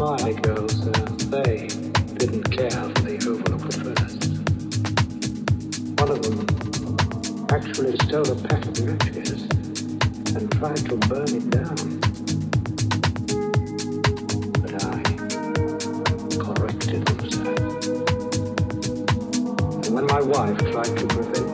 My girls, uh, they didn't care for the overlook at first. One of them actually stole a pack of matches and tried to burn it down. But I corrected them. And when my wife tried to prevent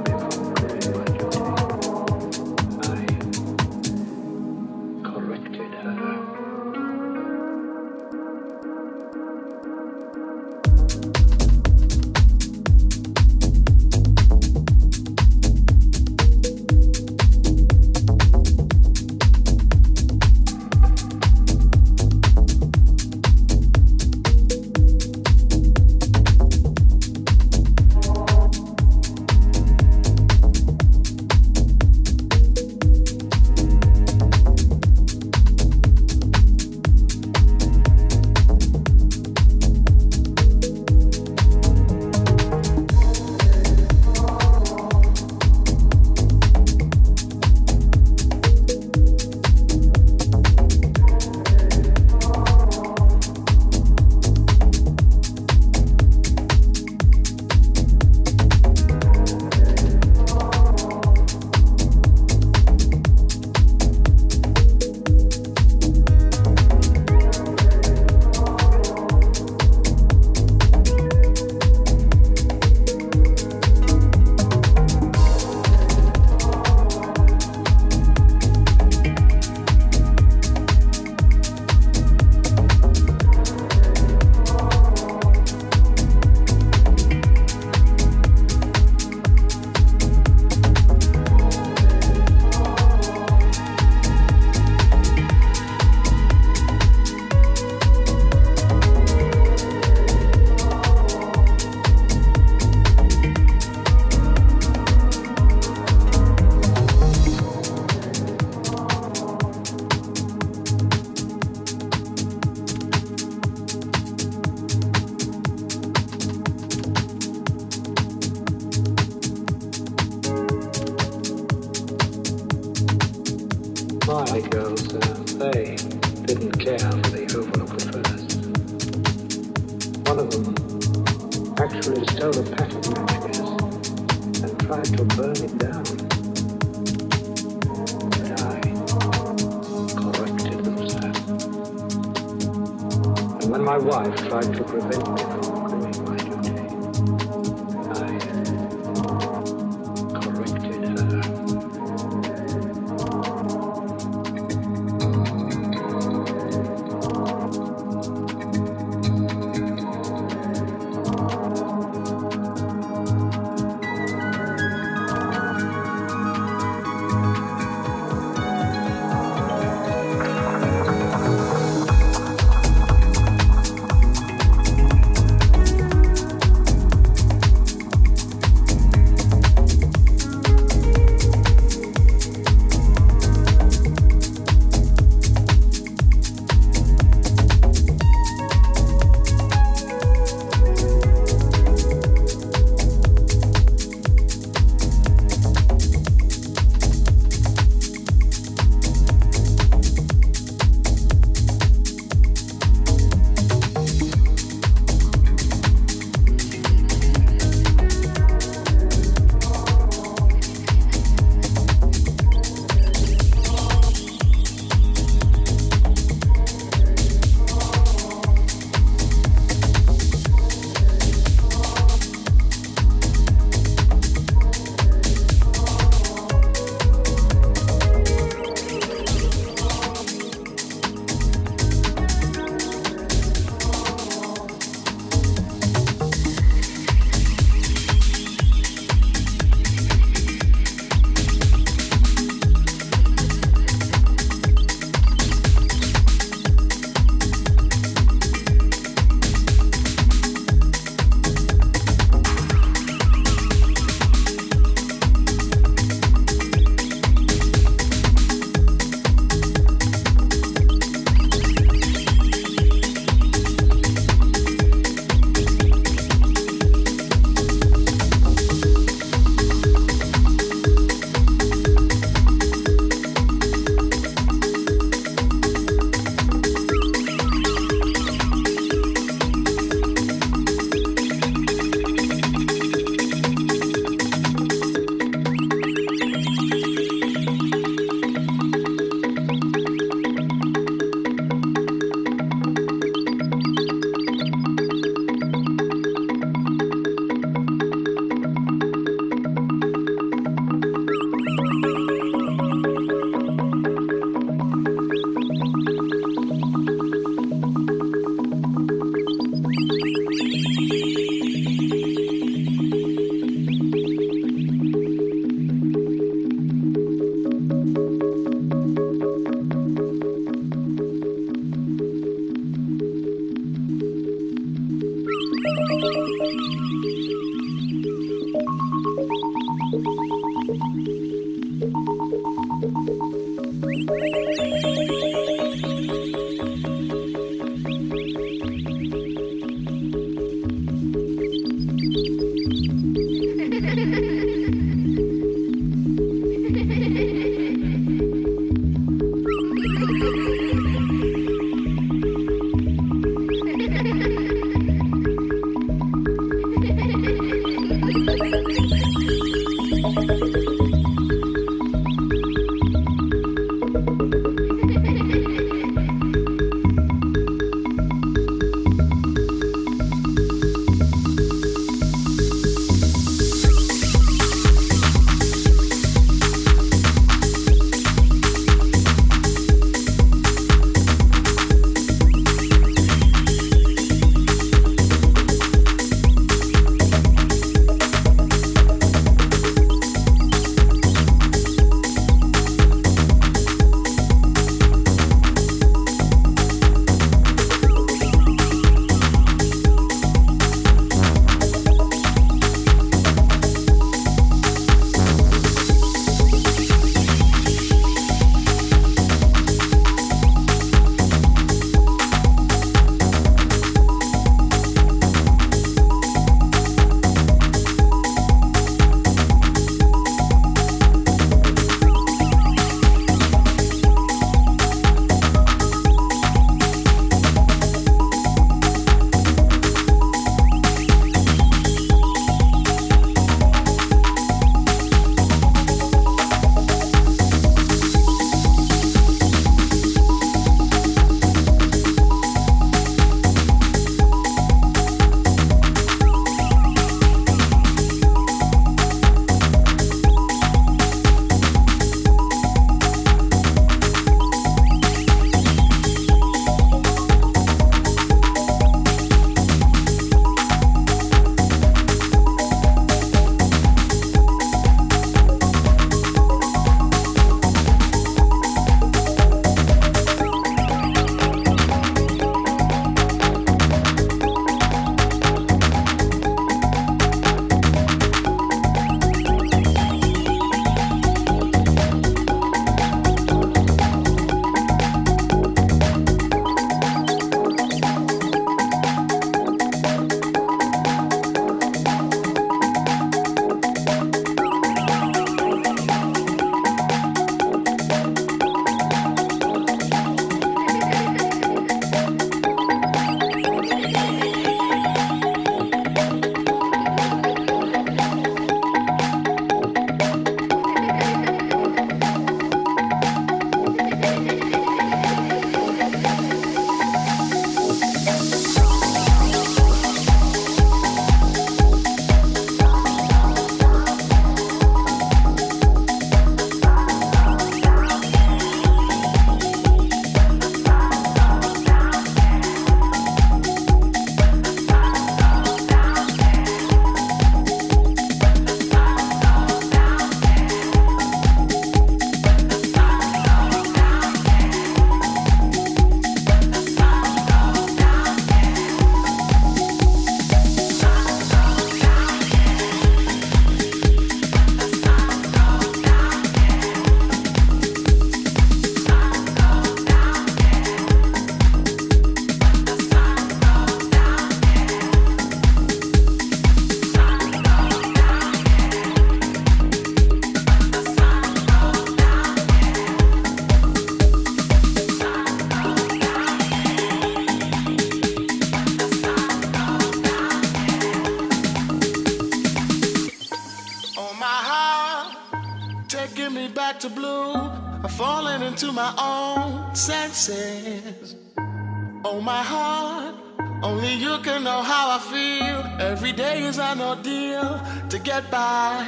get by.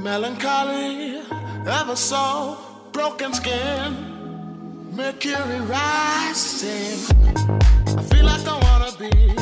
Melancholy, ever so broken skin, mercury rising. I feel like I wanna be.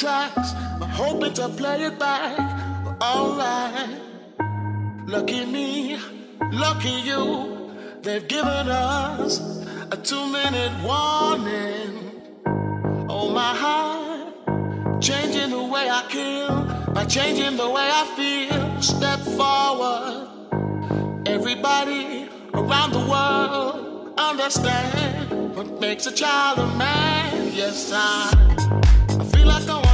Tracks. I'm hoping to play it back. Alright. Lucky me, lucky you. They've given us a two minute warning. Oh, my heart, changing the way I kill by changing the way I feel. Step forward. Everybody around the world understand what makes a child a man. Yes, I, I feel like I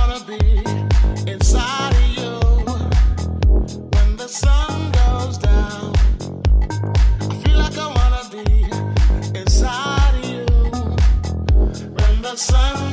sun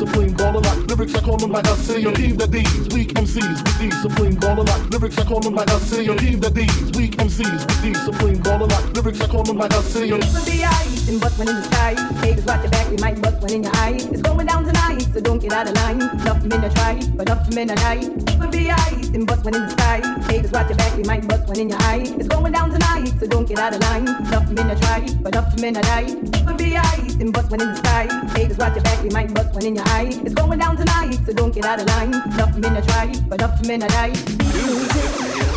supreme baller like lyrics. I call them like I say. Yo, these are these weak MCs with these supreme baller like lyrics. I call them like I say. Yo, these are these weak MCs with these supreme baller like lyrics. I call them like I say. Yo, Even the ice and bust one in the sky. Haters watch your back, we might bust one in your eye. It's going down tonight, so don't get out of line. Enough men to try, but up to men to die. Even the ice and bust one in the sky. Haters watch your back, we might bust one in your eye. It's going down tonight, so don't get out of line. Enough men to try, but up to men to die. Even the ice and bust one in the sky. Haters watch your back, we might bust one in your eye. It's going down tonight, so don't get out of line. Enough men to try, but to men to die. these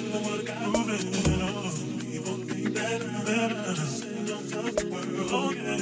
We better, better. Sing on top of the world, oh yeah.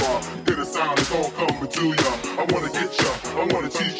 you. Hear the sound, it's all coming to ya. I wanna get ya, I wanna teach ya.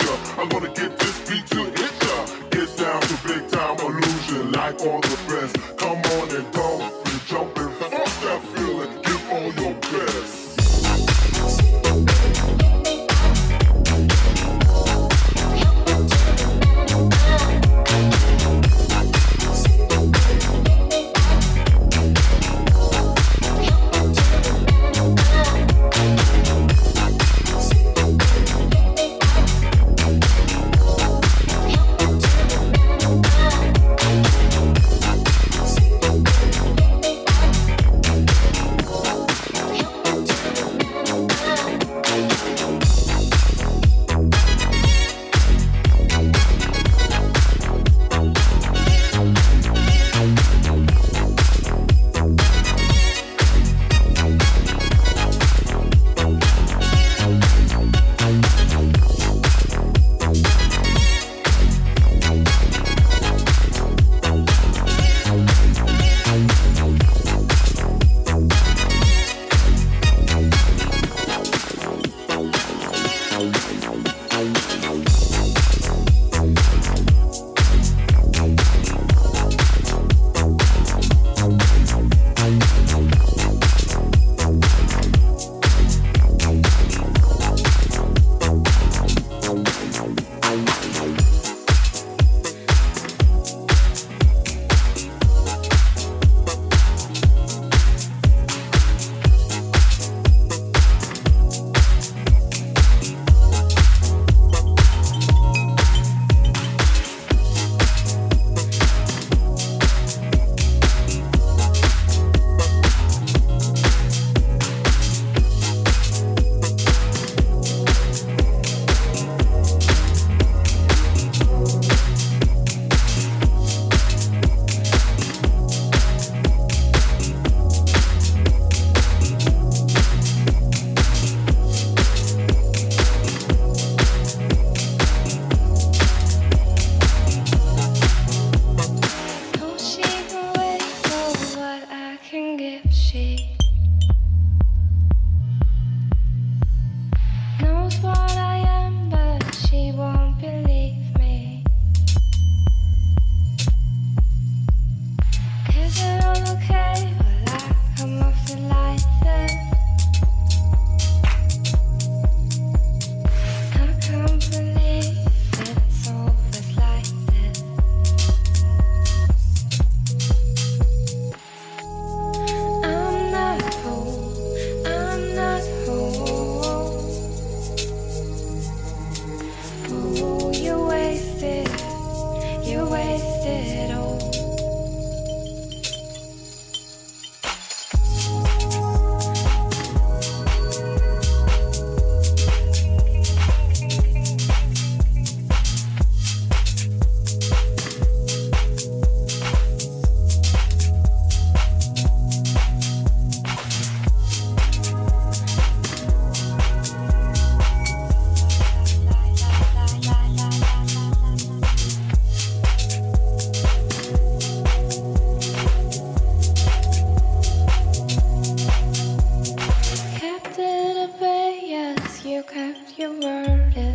you kept your word.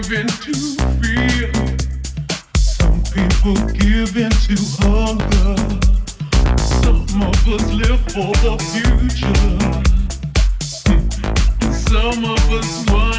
to fear. Some people give in to hunger. Some of us live for the future. Some of us want.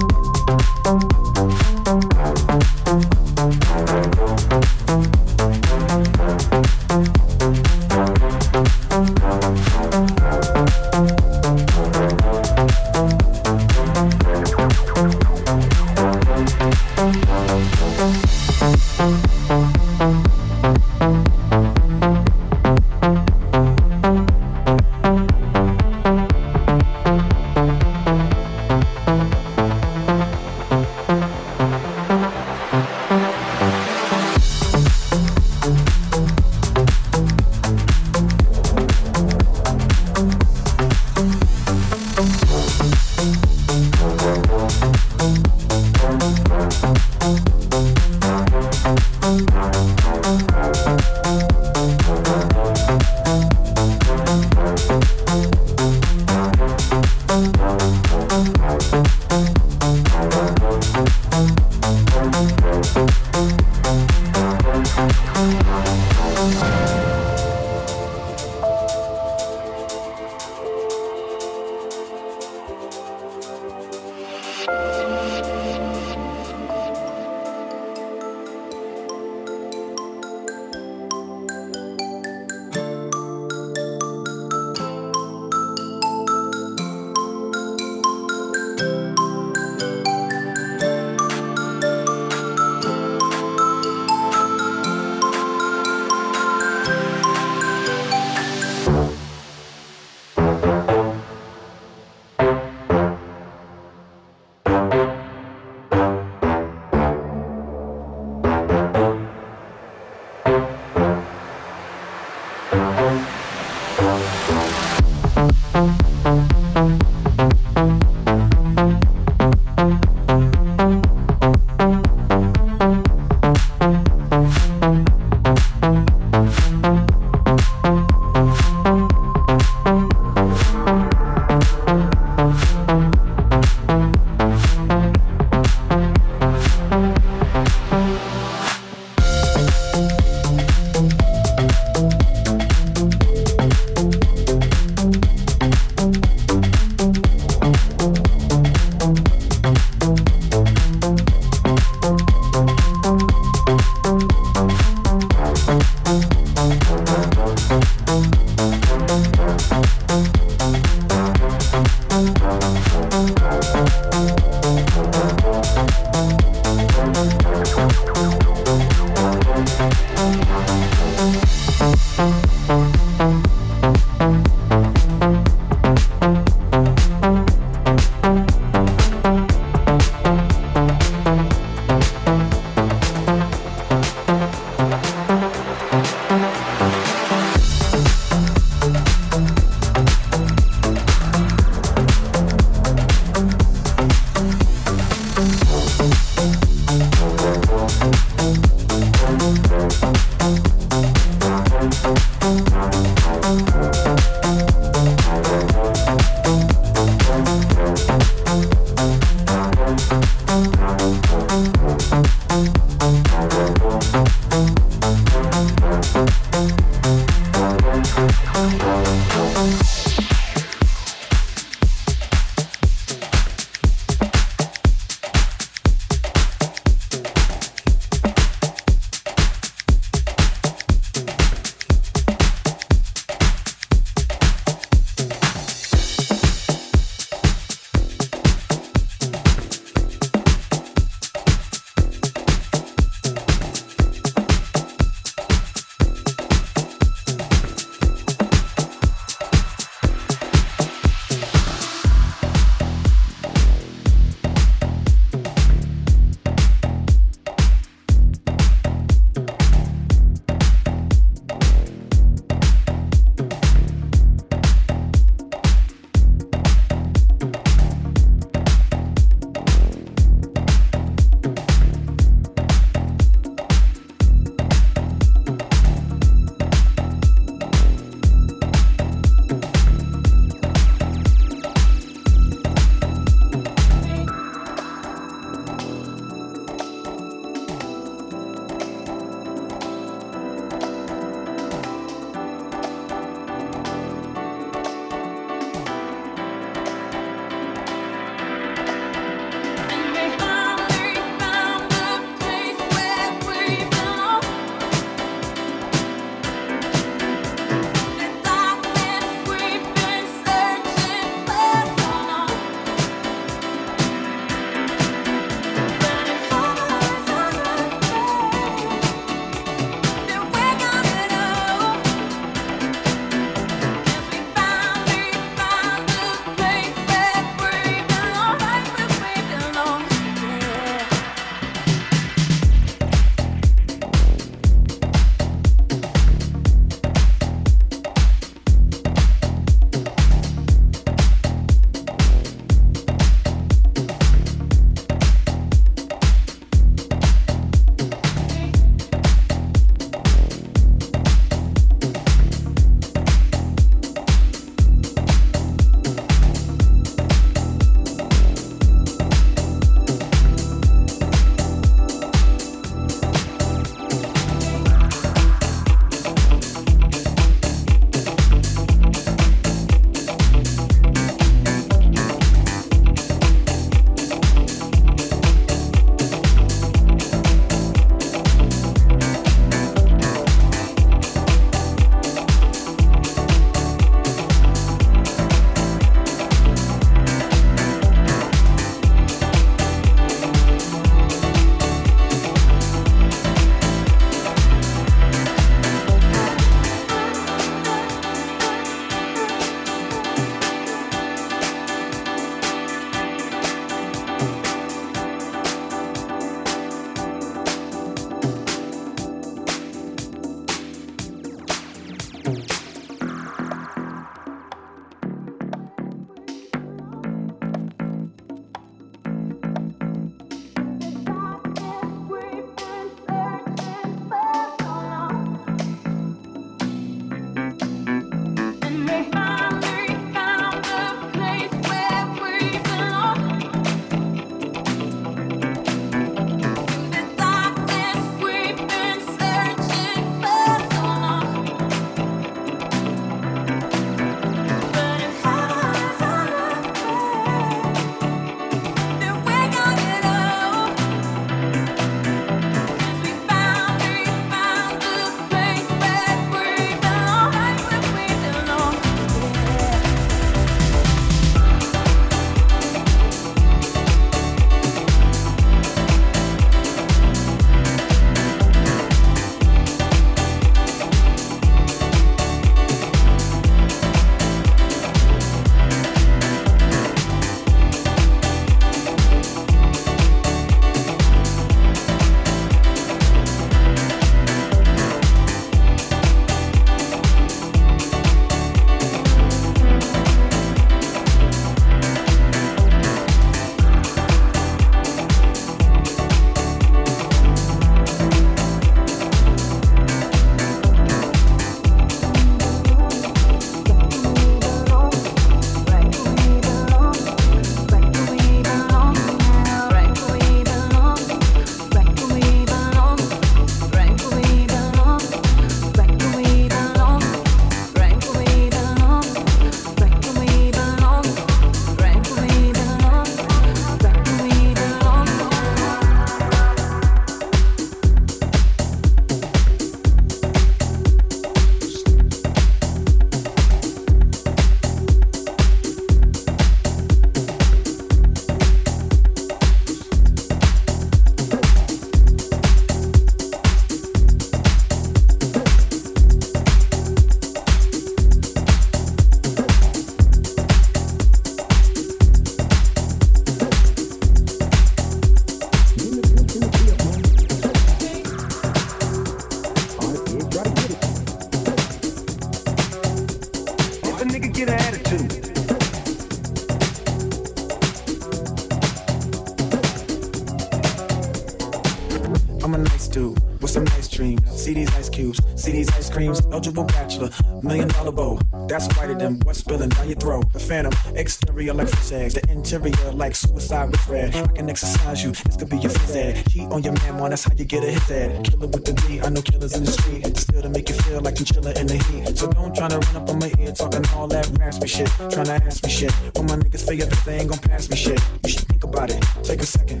I'm a nice dude with some nice dreams. See these ice cubes, see these ice creams. Eligible bachelor, million dollar bow. That's whiter than what's spilling down your throat. The phantom, exterior like fish eggs, the interior like suicide with red. I can exercise you, this could be your phys ed. Cheat on your man, man, that's how you get a hit ed. Killer with the D, I know killers in the street. Still to make you feel like you chiller in the heat. So don't try to run up on my ear talking all that raspy shit. Trying to ask me shit. When my niggas figure that they ain't gon' pass me shit. You should think about it, take a second.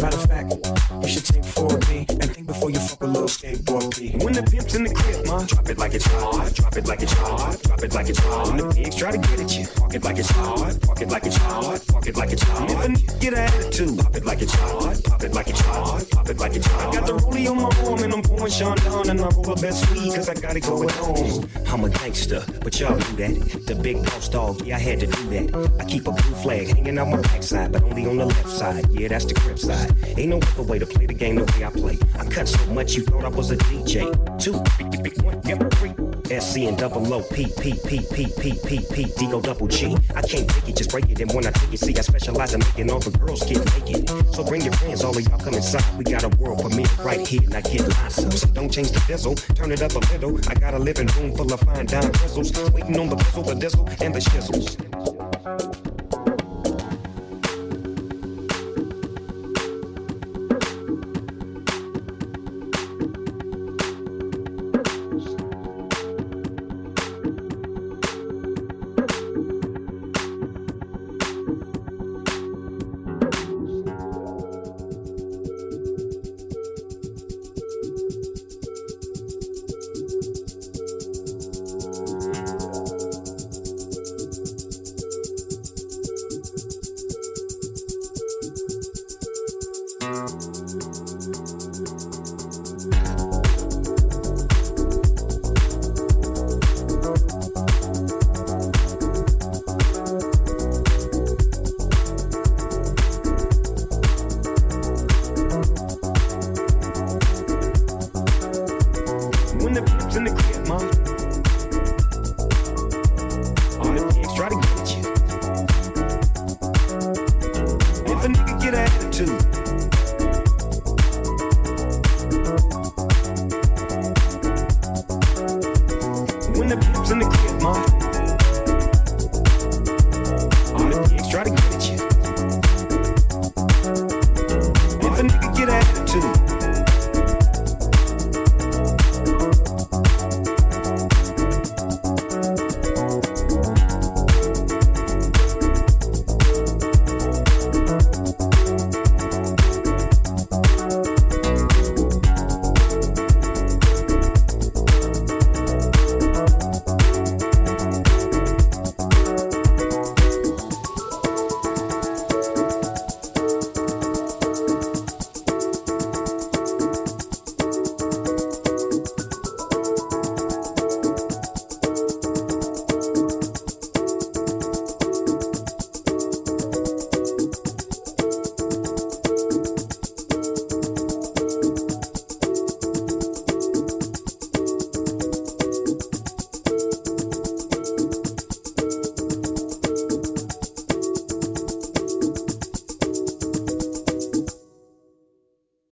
Matter of fact, you should take 4B and think before you fuck a little skateboard P. When the pimp's in the crib, ma, drop it like it's hot. Drop it like it's hot. Drop it like it's hot. When the pigs try to get at you, fuck it like it's hot. Fuck it like it's hot. Fuck it like it's hot. If a nigga get an attitude, pop it like it's hot. Pop it like it's hot. Pop it like it's hot. I got the rollie on my arm and I'm pouring Sean down and I roll up that sweet cause I got it going on. I'm a gangster, but y'all knew that. The big boss dog, yeah, I had to do that. I keep a blue flag hanging out my backside, but only on the left side. Yeah, that's the crib side. Ain't no other way to play the game the way I play. I cut so much you thought I was a DJ. Two, one, three. SC and double O, P, P, P, P, P, P, P, D, go double G. I can't take it, just break it. And when I take it, see, I specialize in making all the girls get naked. So bring your friends, all of y'all come inside. We got a world premiere right here, and I get lots of. So don't change the diesel, turn it up a little. I got a living room full of fine dime crystals. Waiting on the bizzle, the diesel, and the shizzles.